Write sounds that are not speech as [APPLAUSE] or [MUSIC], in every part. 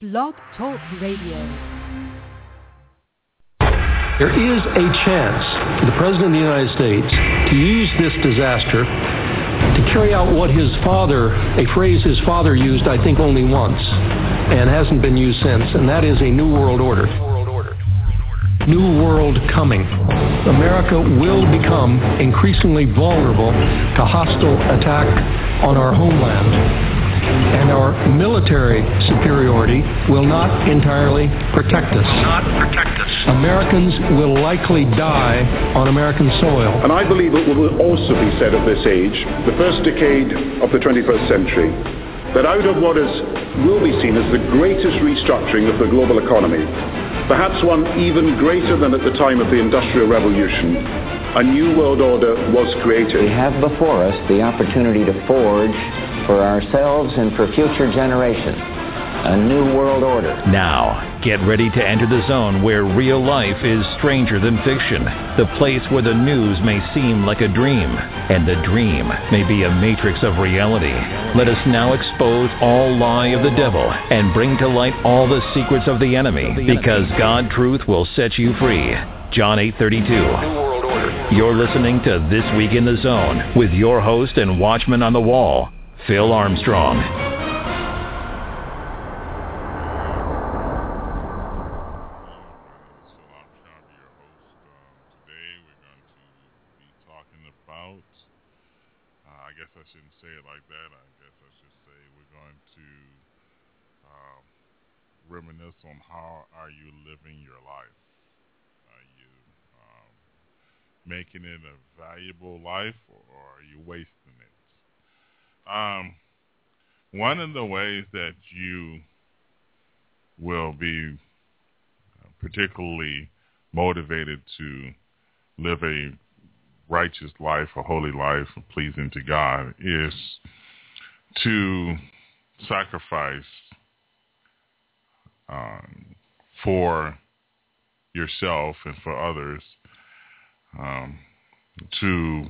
Blog Talk Radio. There is a chance for the President of the United States to use this disaster to carry out what his father, a phrase his father used, I think, only once, and hasn't been used since, and that is a new world order. New world coming. America will become increasingly vulnerable to hostile attack on our homeland and our military superiority will not entirely protect us. Not protect us. Americans will likely die on American soil. And I believe it will also be said of this age, the first decade of the 21st century, that out of what is, will be seen as the greatest restructuring of the global economy, perhaps one even greater than at the time of the Industrial Revolution, a new world order was created. We have before us the opportunity to forge for ourselves and for future generations. A new world order. Now, get ready to enter the zone where real life is stranger than fiction. The place where the news may seem like a dream, and the dream may be a matrix of reality. Let us now expose all lie of the devil and bring to light all the secrets of the enemy, because God truth will set you free. John 8:32. You're listening to This Week in the Zone with your host and watchman on the wall, Phil Armstrong. Today we're going to be talking about, uh, I guess I shouldn't say it like that. I guess I should say we're going to um, reminisce on how are you living your life. Are you um, making it a valuable life or are you wasting it? Um, one of the ways that you will be uh, particularly motivated to live a righteous life, a holy life, pleasing to God, is to sacrifice um, for yourself and for others um, to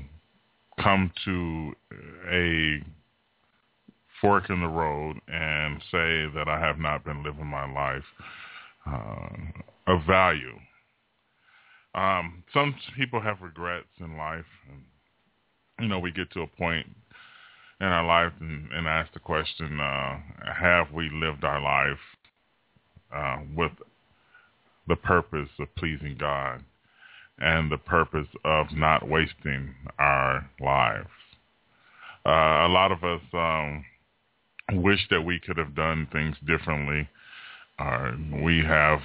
come to a fork in the road and say that I have not been living my life uh, of value. Um, some people have regrets in life, and you know we get to a point in our life and, and ask the question: uh, Have we lived our life uh, with the purpose of pleasing God and the purpose of not wasting our lives? Uh, a lot of us um, wish that we could have done things differently. Uh, we have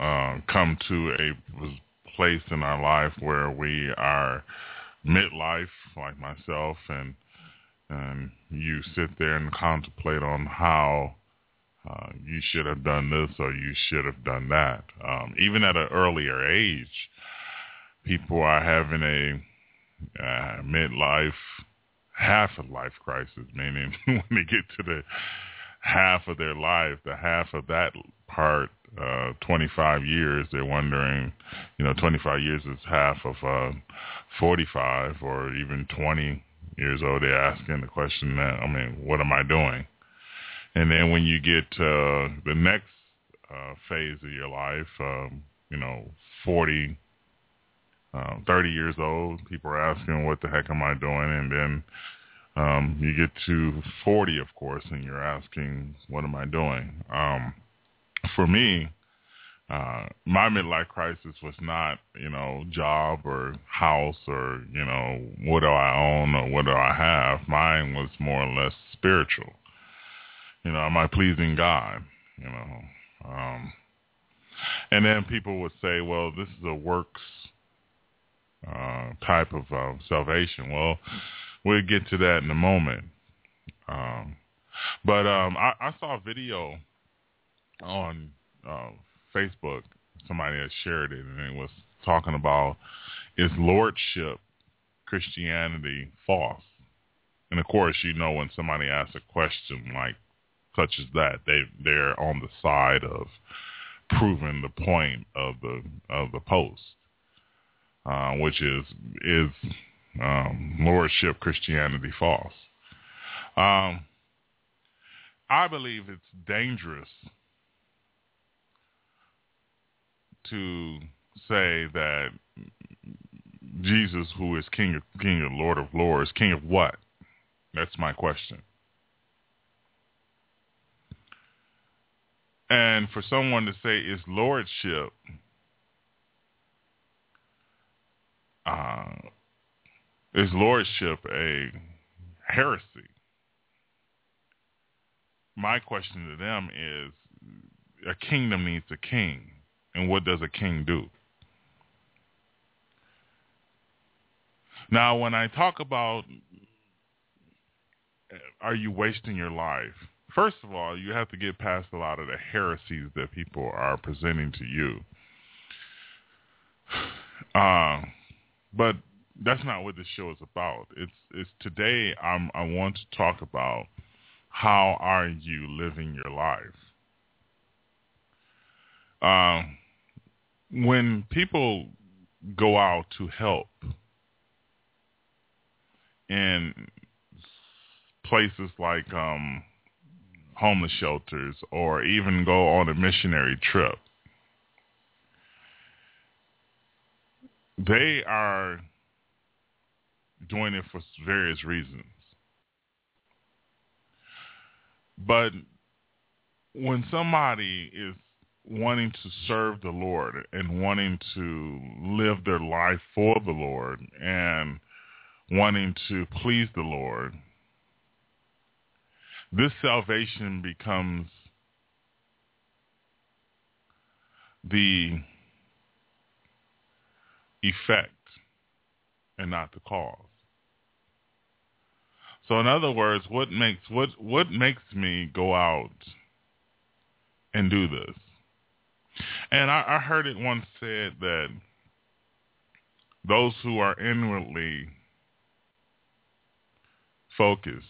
uh, come to a place in our life where we are midlife, like myself, and and you sit there and contemplate on how uh, you should have done this or you should have done that. Um, even at an earlier age, people are having a uh, midlife half of life crisis, meaning [LAUGHS] when they get to the half of their life, the half of that part, uh, 25 years, they're wondering, you know, 25 years is half of uh, 45 or even 20 years old. They're asking the question, that, I mean, what am I doing? And then when you get to the next uh, phase of your life, um, you know, 40, um, 30 years old, people are asking, what the heck am I doing? And then um, you get to 40, of course, and you're asking, what am I doing? Um, for me, uh, my midlife crisis was not, you know, job or house or, you know, what do I own or what do I have. Mine was more or less spiritual. You know, am I pleasing God? You know, um, and then people would say, well, this is a works uh, type of uh, salvation. Well, we'll get to that in a moment. Um, but um, I, I, saw a video on uh, Facebook. Somebody had shared it, and it was talking about is lordship Christianity false? And of course, you know when somebody asks a question like such as that, they they're on the side of proving the point of the of the post. Uh, which is is um, lordship Christianity false. Um, I believe it's dangerous to say that Jesus, who is King of King of Lord of Lords, King of what? That's my question. And for someone to say it's lordship uh, is lordship a heresy? My question to them is a kingdom needs a king. And what does a king do? Now, when I talk about are you wasting your life? First of all, you have to get past a lot of the heresies that people are presenting to you. [SIGHS] Uh, but that's not what this show is about. It's it's today. I'm I want to talk about how are you living your life. Um, when people go out to help in places like um, homeless shelters or even go on a missionary trip, they are doing it for various reasons. But when somebody is wanting to serve the Lord and wanting to live their life for the Lord and wanting to please the Lord, this salvation becomes the effect and not the cause. So in other words, what makes what what makes me go out and do this? And I, I heard it once said that those who are inwardly focused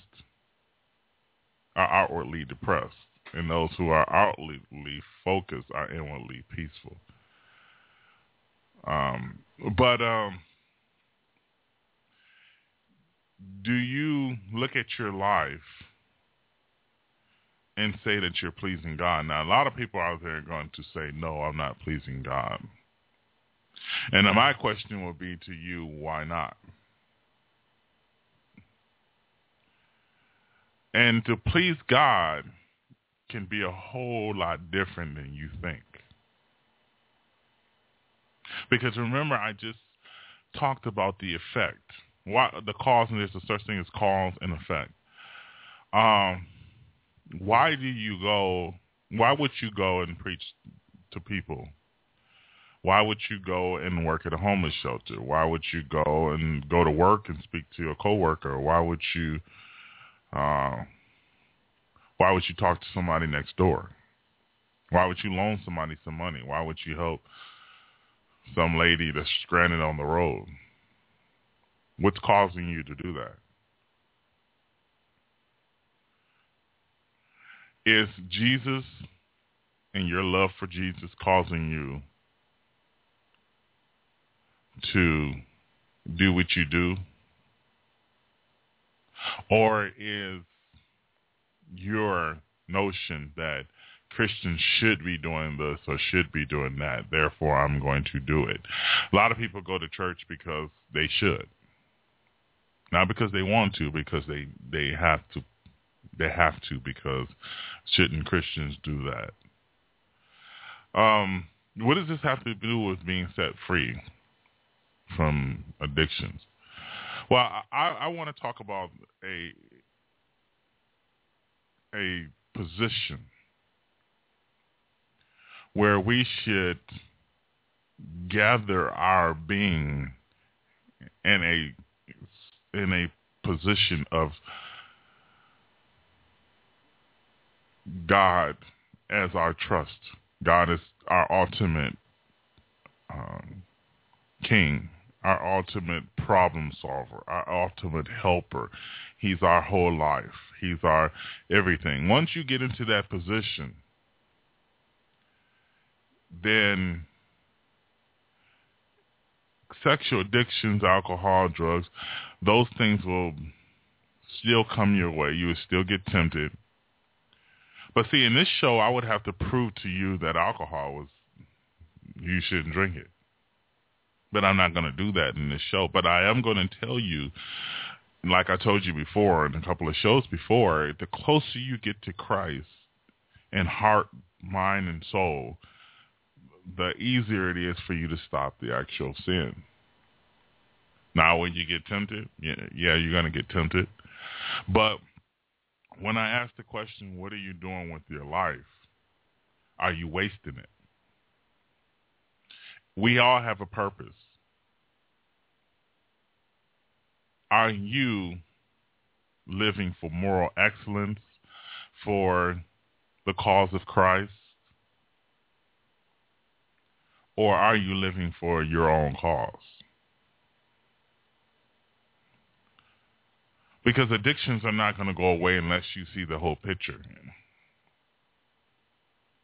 are outwardly depressed, and those who are outwardly focused are inwardly peaceful. Um, but um, do you look at your life and say that you're pleasing God? Now, a lot of people out there are going to say, no, I'm not pleasing God. And my question would be to you, why not? And to please God can be a whole lot different than you think. Because remember, I just talked about the effect. Why the cause and there's a such thing as cause and effect. Um, why do you go? Why would you go and preach to people? Why would you go and work at a homeless shelter? Why would you go and go to work and speak to a coworker? Why would you? Uh, why would you talk to somebody next door? Why would you loan somebody some money? Why would you help some lady that's stranded on the road? What's causing you to do that? Is Jesus and your love for Jesus causing you to do what you do? Or is your notion that Christians should be doing this or should be doing that, therefore I'm going to do it. A lot of people go to church because they should. Not because they want to, because they, they have to they have to because shouldn't Christians do that? Um, what does this have to do with being set free from addictions? Well, I, I want to talk about a a position where we should gather our being in a in a position of God as our trust. God is our ultimate um, king, our ultimate problem solver, our ultimate helper. He's our whole life. He's our everything. Once you get into that position, then sexual addictions, alcohol, drugs, those things will still come your way. You will still get tempted. But see, in this show, I would have to prove to you that alcohol was you shouldn't drink it. But I'm not going to do that in this show. But I am going to tell you, like I told you before in a couple of shows before, the closer you get to Christ in heart, mind, and soul, the easier it is for you to stop the actual sin. Now, when you get tempted, yeah, yeah you're going to get tempted. But when I ask the question, what are you doing with your life? Are you wasting it? We all have a purpose. Are you living for moral excellence, for the cause of Christ? Or are you living for your own cause? Because addictions are not going to go away unless you see the whole picture.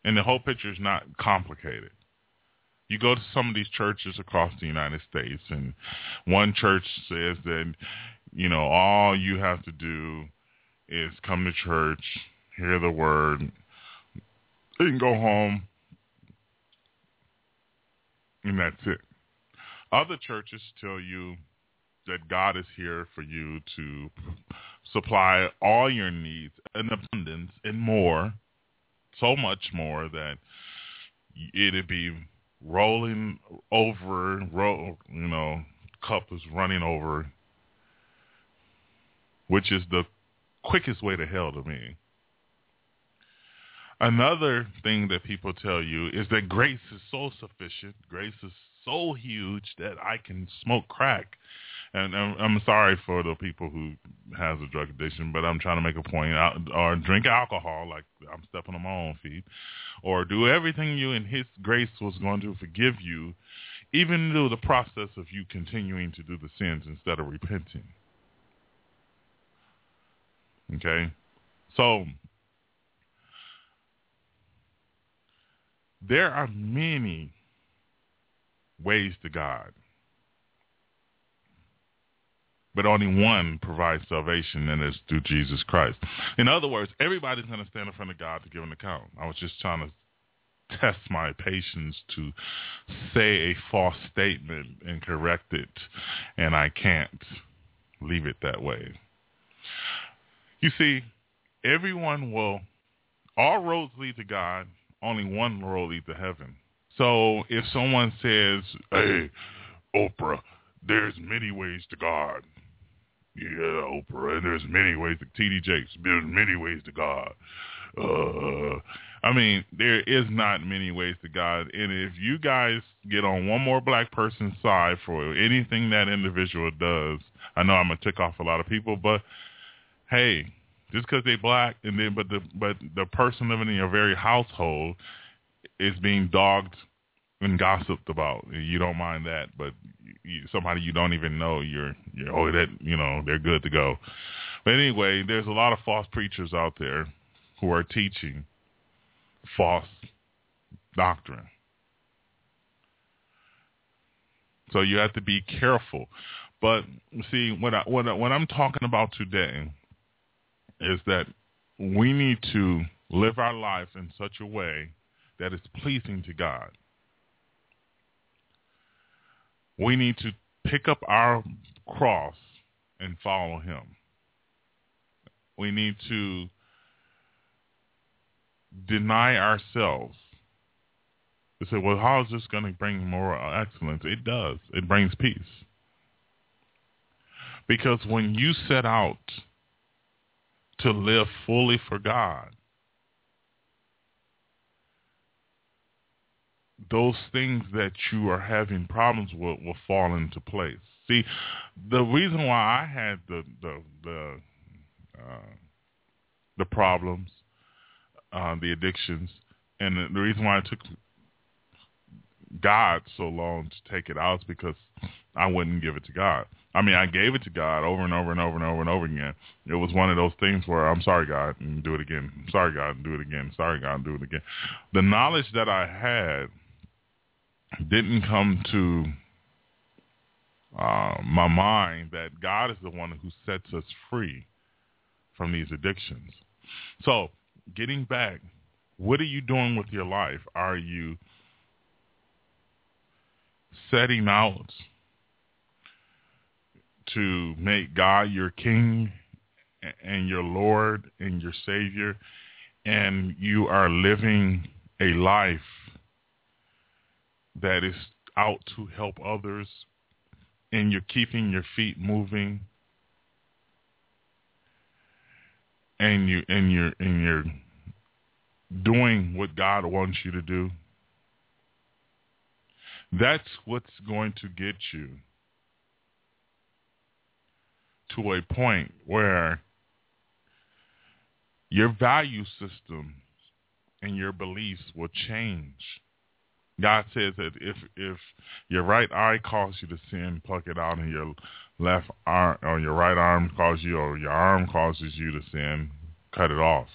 And the whole picture is not complicated. You go to some of these churches across the United States, and one church says that, you know, all you have to do is come to church, hear the word, and go home, and that's it. Other churches tell you that God is here for you to supply all your needs in abundance and more, so much more that it'd be rolling over, roll, you know, cup is running over, which is the quickest way to hell to me. Another thing that people tell you is that grace is so sufficient, grace is so huge that I can smoke crack. And I'm, I'm sorry for the people who has a drug addiction, but I'm trying to make a point. Or drink alcohol, like I'm stepping on my own feet, or do everything you in His grace was going to forgive you, even through the process of you continuing to do the sins instead of repenting. Okay, so there are many ways to God. But only one provides salvation, and it's through Jesus Christ. In other words, everybody's going to stand in front of God to give an account. I was just trying to test my patience to say a false statement and correct it, and I can't leave it that way. You see, everyone will, all roads lead to God, only one road leads to heaven. So if someone says, hey, Oprah, there's many ways to God. Yeah, Oprah, and there's many ways to TD Jakes. There's many ways to God. Uh, I mean, there is not many ways to God. And if you guys get on one more black person's side for anything that individual does, I know I'm gonna tick off a lot of people, but hey, just because they black and then but the but the person living in your very household is being dogged and gossiped about. You don't mind that, but you, somebody you don't even know, you're, you're oh that you know they're good to go. But anyway, there's a lot of false preachers out there who are teaching false doctrine. So you have to be careful. But see, what I, what I, what I'm talking about today is that we need to live our life in such a way that is pleasing to God. We need to pick up our cross and follow him. We need to deny ourselves. They say, well, how is this going to bring moral excellence? It does. It brings peace. Because when you set out to live fully for God, those things that you are having problems with will fall into place. See, the reason why I had the the the uh, the problems, uh, the addictions, and the, reason why it took God so long to take it out is because I wouldn't give it to God. I mean, I gave it to God over and over and over and over and over again. It was one of those things where I'm sorry, God, and do it again. I'm sorry, God, and do it again. Sorry, God, and do it again. The knowledge that I had didn't come to uh, my mind that God is the one who sets us free from these addictions. So, getting back, what are you doing with your life? Are you setting out to make God your king and your Lord and your Savior, and you are living a life that is out to help others, and you're keeping your feet moving, and you and you're and you're doing what God wants you to do. That's what's going to get you to a point where your value system and your beliefs will change. God says that if if your right eye calls you to sin, pluck it out, and your left arm or your right arm calls you, or your arm causes you to sin, cut it off.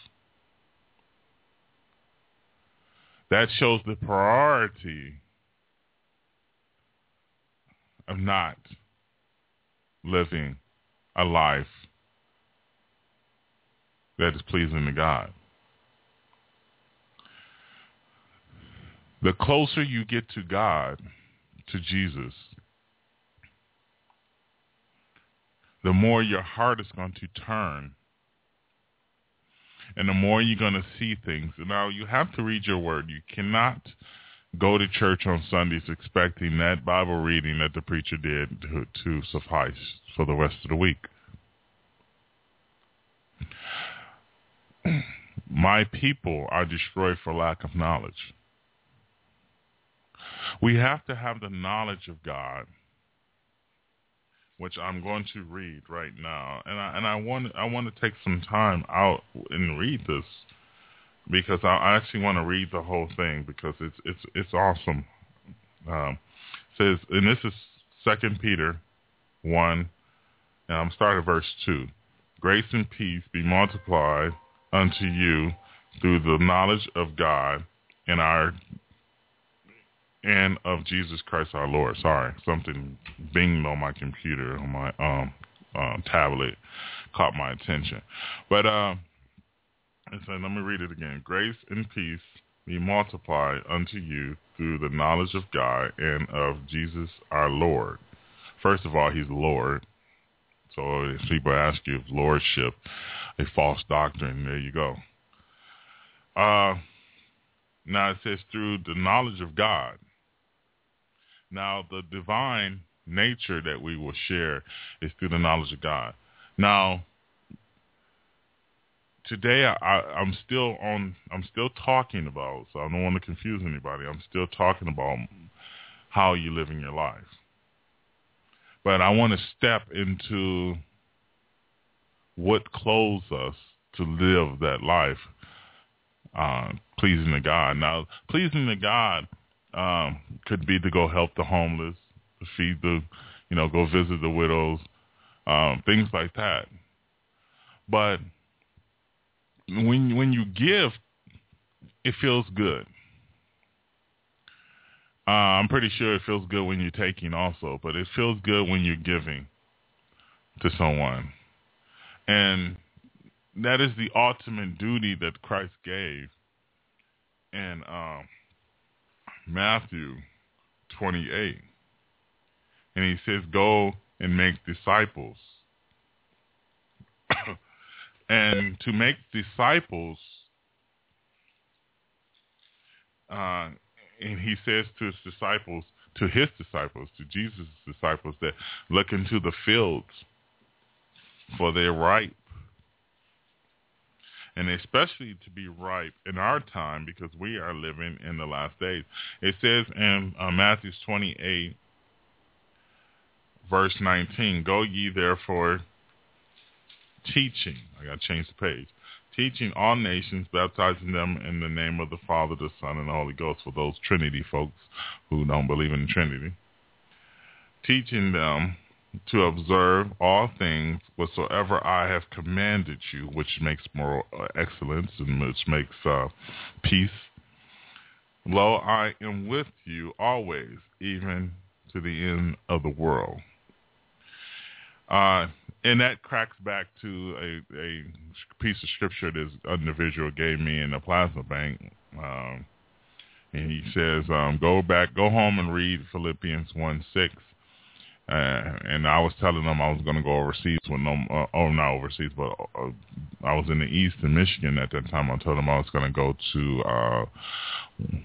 That shows the priority of not living a life that is pleasing to God. The closer you get to God, to Jesus, the more your heart is going to turn and the more you're going to see things. Now, you have to read your word. You cannot go to church on Sundays expecting that Bible reading that the preacher did to, to suffice for the rest of the week. [CLEARS THROAT] My people are destroyed for lack of knowledge. We have to have the knowledge of God, which I'm going to read right now, and I and I want I want to take some time out and read this because I actually want to read the whole thing because it's it's it's awesome. Um, says, and this is Second Peter one, and I'm starting verse two. Grace and peace be multiplied unto you through the knowledge of God and our and of Jesus Christ our Lord. Sorry, something binged on my computer on my um uh, tablet caught my attention, but um and so let me read it again. Grace and peace be multiplied unto you through the knowledge of God and of Jesus our Lord. First of all, he's Lord. So if people ask you if lordship, a false doctrine, there you go. Uh, now it says through the knowledge of God. Now the divine nature that we will share is through the knowledge of God. Now today I, I'm still on. I'm still talking about. So I don't want to confuse anybody. I'm still talking about how you living your life. But I want to step into what clothes us to live that life uh, pleasing to God. Now, pleasing to God um, could be to go help the homeless, to feed the, you know, go visit the widows, um, things like that. But when when you give, it feels good. Uh, I'm pretty sure it feels good when you're taking also, but it feels good when you're giving to someone. And that is the ultimate duty that Christ gave in uh, Matthew 28. And he says, go and make disciples. [COUGHS] And to make disciples, uh, and he says to his disciples, to his disciples, to Jesus' disciples, that look into the fields, for they're ripe. And especially to be ripe in our time because we are living in the last days. It says in uh, Matthew 28, verse 19, Go ye therefore teaching. I got to change the page. Teaching all nations, baptizing them in the name of the Father, the Son, and the Holy Ghost for those Trinity folks who don't believe in the Trinity. Teaching them to observe all things whatsoever I have commanded you, which makes moral excellence and which makes uh, peace. Lo, I am with you always, even to the end of the world. Uh, and that cracks back to a, a piece of scripture this individual gave me in the plasma bank. Um, and he says, um, "Go back, go home and read Philippians one six." Uh, and I was telling them I was going to go overseas with them. Uh, oh, not overseas, but uh, I was in the East in Michigan at that time. I told them I was going to go to, uh,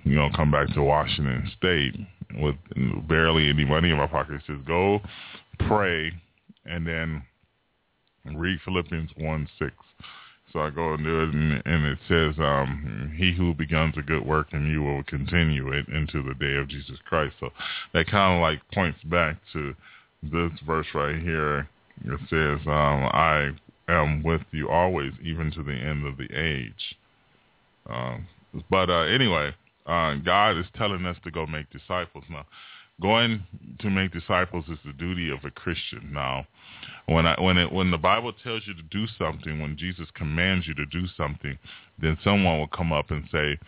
you know, come back to Washington State with barely any money in my pocket. He says, go pray and then read Philippians 1, 6. So I go and do it, and, and it says, um, "He who begins a good work in you will continue it into the day of Jesus Christ." So that kind of like points back to this verse right here. It says, um, "I am with you always, even to the end of the age." Um, but uh, anyway, uh, God is telling us to go make disciples now. Going to make disciples is the duty of a Christian. Now, when I, when it, when the Bible tells you to do something, when Jesus commands you to do something, then someone will come up and say,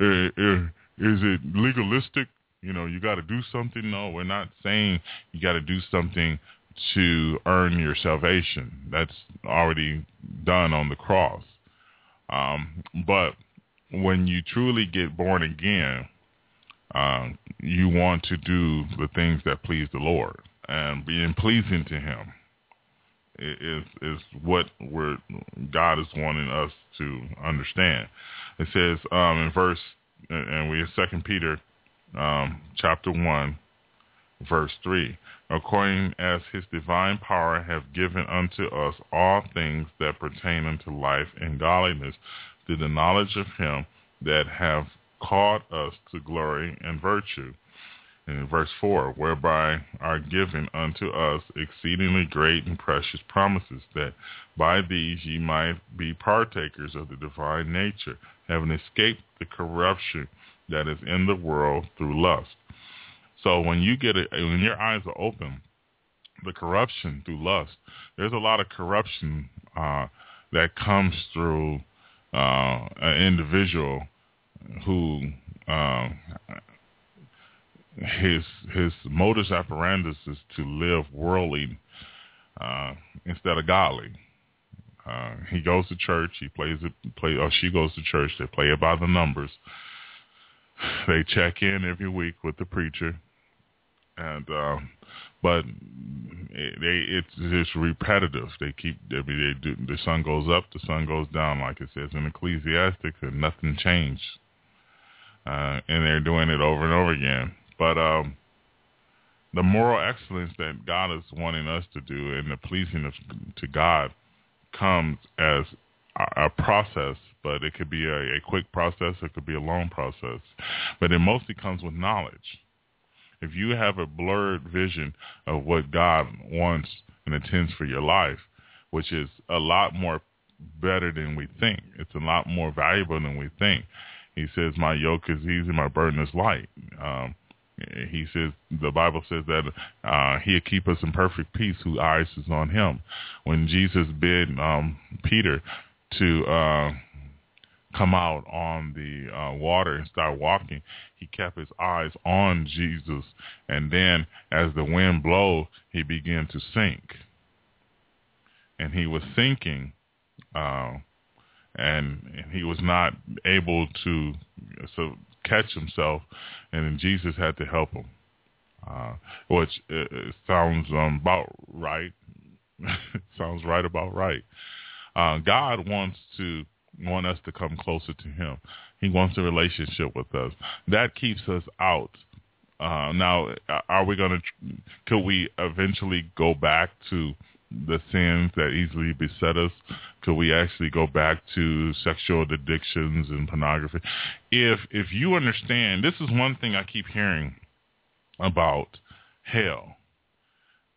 eh, eh, "Is it legalistic? You know, you got to do something." No, we're not saying you got to do something to earn your salvation. That's already done on the cross. Um, but when you truly get born again, uh, you want to do the things that please the Lord and being pleasing to Him is is what we're God is wanting us to understand. It says um, in verse, and we have Second Peter um, chapter one, verse three. According as His divine power have given unto us all things that pertain unto life and godliness, through the knowledge of Him that have called us to glory and virtue. In verse 4, whereby are given unto us exceedingly great and precious promises, that by these ye might be partakers of the divine nature, having escaped the corruption that is in the world through lust. So when you get it, when your eyes are open, the corruption through lust, there's a lot of corruption uh, that comes through uh, an individual who uh, his his modus operandi is to live worldly uh, instead of godly. Uh, he goes to church. He plays it. Play or she goes to church. They play it by the numbers. They check in every week with the preacher, and uh, but it, it's just repetitive. They keep I mean, they do. The sun goes up, the sun goes down, like it says in Ecclesiastic, and nothing changed. Uh, and they're doing it over and over again. But um, the moral excellence that God is wanting us to do and the pleasing of, to God comes as a, process, but it could be a, a quick process, it could be a long process. But it mostly comes with knowledge. If you have a blurred vision of what God wants and intends for your life, which is a lot more better than we think. It's a lot more valuable than we think. He says, "My yoke is easy, my burden is light." Um, he says the Bible says that uh, he'll keep us in perfect peace whose eyes is on him. When Jesus bid um, Peter to uh, come out on the uh, water and start walking, he kept his eyes on Jesus, and then as the wind blew, he began to sink, and he was sinking. Uh, and he was not able to so catch himself, and then Jesus had to help him, uh, which uh, sounds um, about right. [LAUGHS] sounds right about right. Uh, God wants to want us to come closer to Him. He wants a relationship with us. That keeps us out. Uh, now, are we going to? Could we eventually go back to the sins that easily beset us? Could we actually go back to sexual addictions and pornography? If if you understand, this is one thing I keep hearing about hell.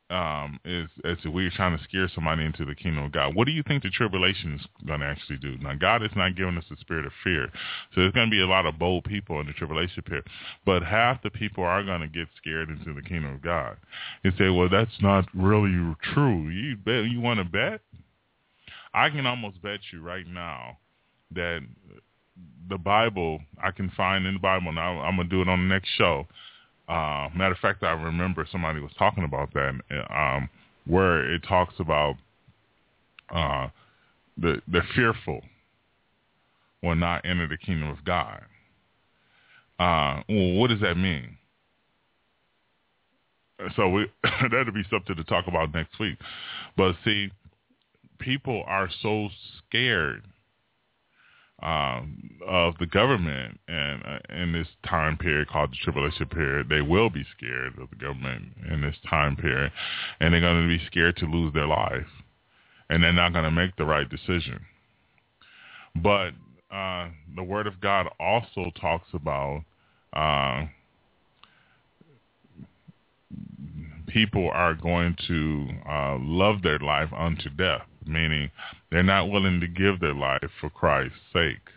Um, is as we're trying to scare somebody into the kingdom of God. What do you think the tribulation is going to actually do? Now, God is not giving us a spirit of fear, so there's going to be a lot of bold people in the tribulation period. But half the people are going to get scared into the kingdom of God. You say, "Well, that's not really true." You bet. You want to bet? I can almost bet you right now that the Bible I can find in the Bible. Now I'm gonna do it on the next show. Uh, matter of fact, I remember somebody was talking about that, um, where it talks about uh, the the fearful will not enter the kingdom of God. Uh, well, what does that mean? So we, [LAUGHS] that'll be something to talk about next week. But see, people are so scared um, of the government. And uh, in this time period called the tribulation period, they will be scared of the government in this time period, and they're going to be scared to lose their life, and they're not going to make the right decision. But uh, the Word of God also talks about uh, people are going to uh, love their life unto death, meaning they're not willing to give their life for Christ's sake.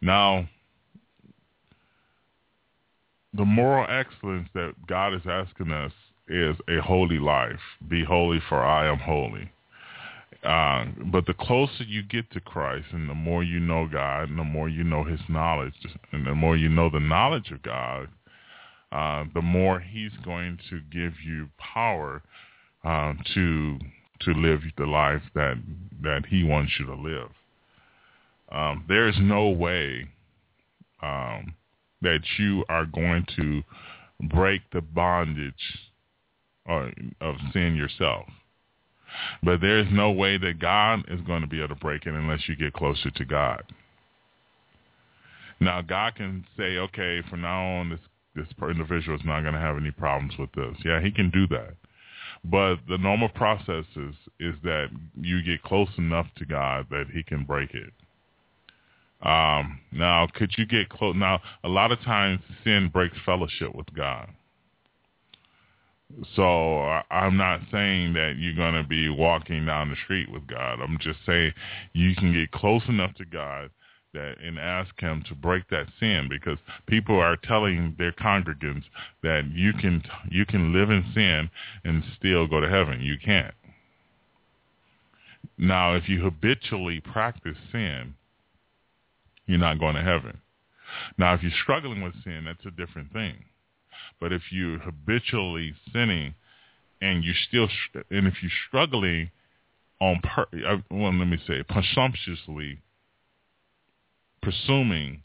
Now, the moral excellence that God is asking us is a holy life. Be holy, for I am holy. Uh, but the closer you get to Christ and the more you know God and the more you know his knowledge and the more you know the knowledge of God, uh, the more he's going to give you power uh, to to live the life that that he wants you to live. Um, there is no way um, that you are going to break the bondage uh, of sin yourself. But there is no way that God is going to be able to break it unless you get closer to God. Now, God can say, okay, from now on, this this individual is not going to have any problems with this. Yeah, he can do that. But the normal process is, is that you get close enough to God that he can break it. Um, now, could you get close? Now, a lot of times sin breaks fellowship with God. So I'm not saying that you're going to be walking down the street with God. I'm just saying you can get close enough to God that and ask him to break that sin because people are telling their congregants that you can you can live in sin and still go to heaven. You can't. Now, if you habitually practice sin, you're not going to heaven. Now, if you're struggling with sin, that's a different thing. But if you're habitually sinning and you're still, and if you're struggling on, per, uh, well, let me say, presumptuously presuming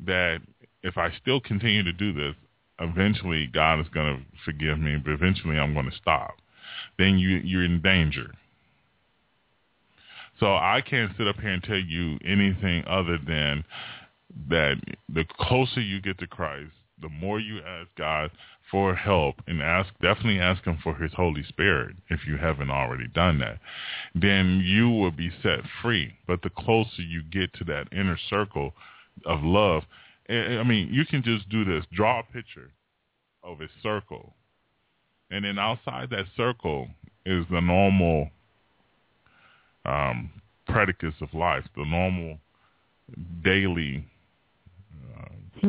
that if I still continue to do this, eventually God is going to forgive me, but eventually I'm going to stop. Then you, you're in danger. So I can't sit up here and tell you anything other than that the closer you get to Christ, the more you ask God for help and ask definitely ask him for his Holy Spirit if you haven't already done that, then you will be set free. But the closer you get to that inner circle of love, I mean, you can just do this. Draw a picture of a circle. And then outside that circle is the normal um, predicates of life, the normal daily uh,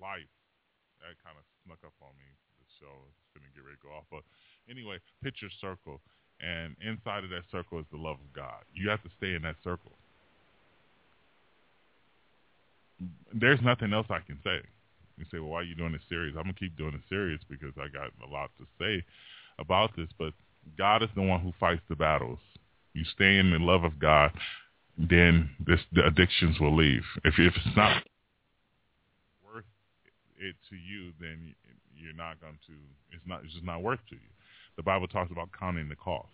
life that kind of snuck up on me. The show is go off. But anyway, picture circle. And inside of that circle is the love of God. You have to stay in that circle. There's nothing else I can say. You say, well, why are you doing this series? I'm going to keep doing this series because I got a lot to say about this. But God is the one who fights the battles. You stay in the love of God, then this, the addictions will leave. If, if it's not worth it to you, then you're not going to. It's not. It's just not worth to you. The Bible talks about counting the cost.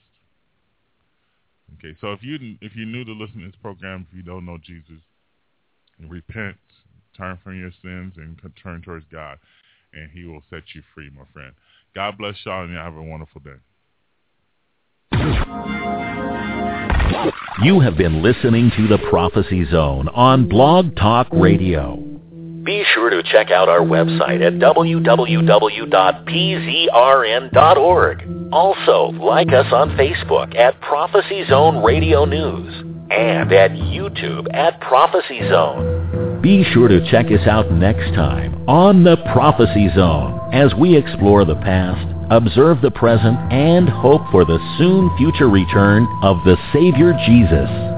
Okay, so if you if you're new to listening to this program, if you don't know Jesus, repent, turn from your sins, and turn towards God, and He will set you free, my friend. God bless y'all, and y'all have a wonderful day. You have been listening to the Prophecy Zone on Blog Talk Radio. Be sure to check out our website at www.pzrn.org. Also, like us on Facebook at Prophecy Zone Radio News and at YouTube at Prophecy Zone. Be sure to check us out next time on the Prophecy Zone as we explore the past, observe the present, and hope for the soon future return of the Savior Jesus.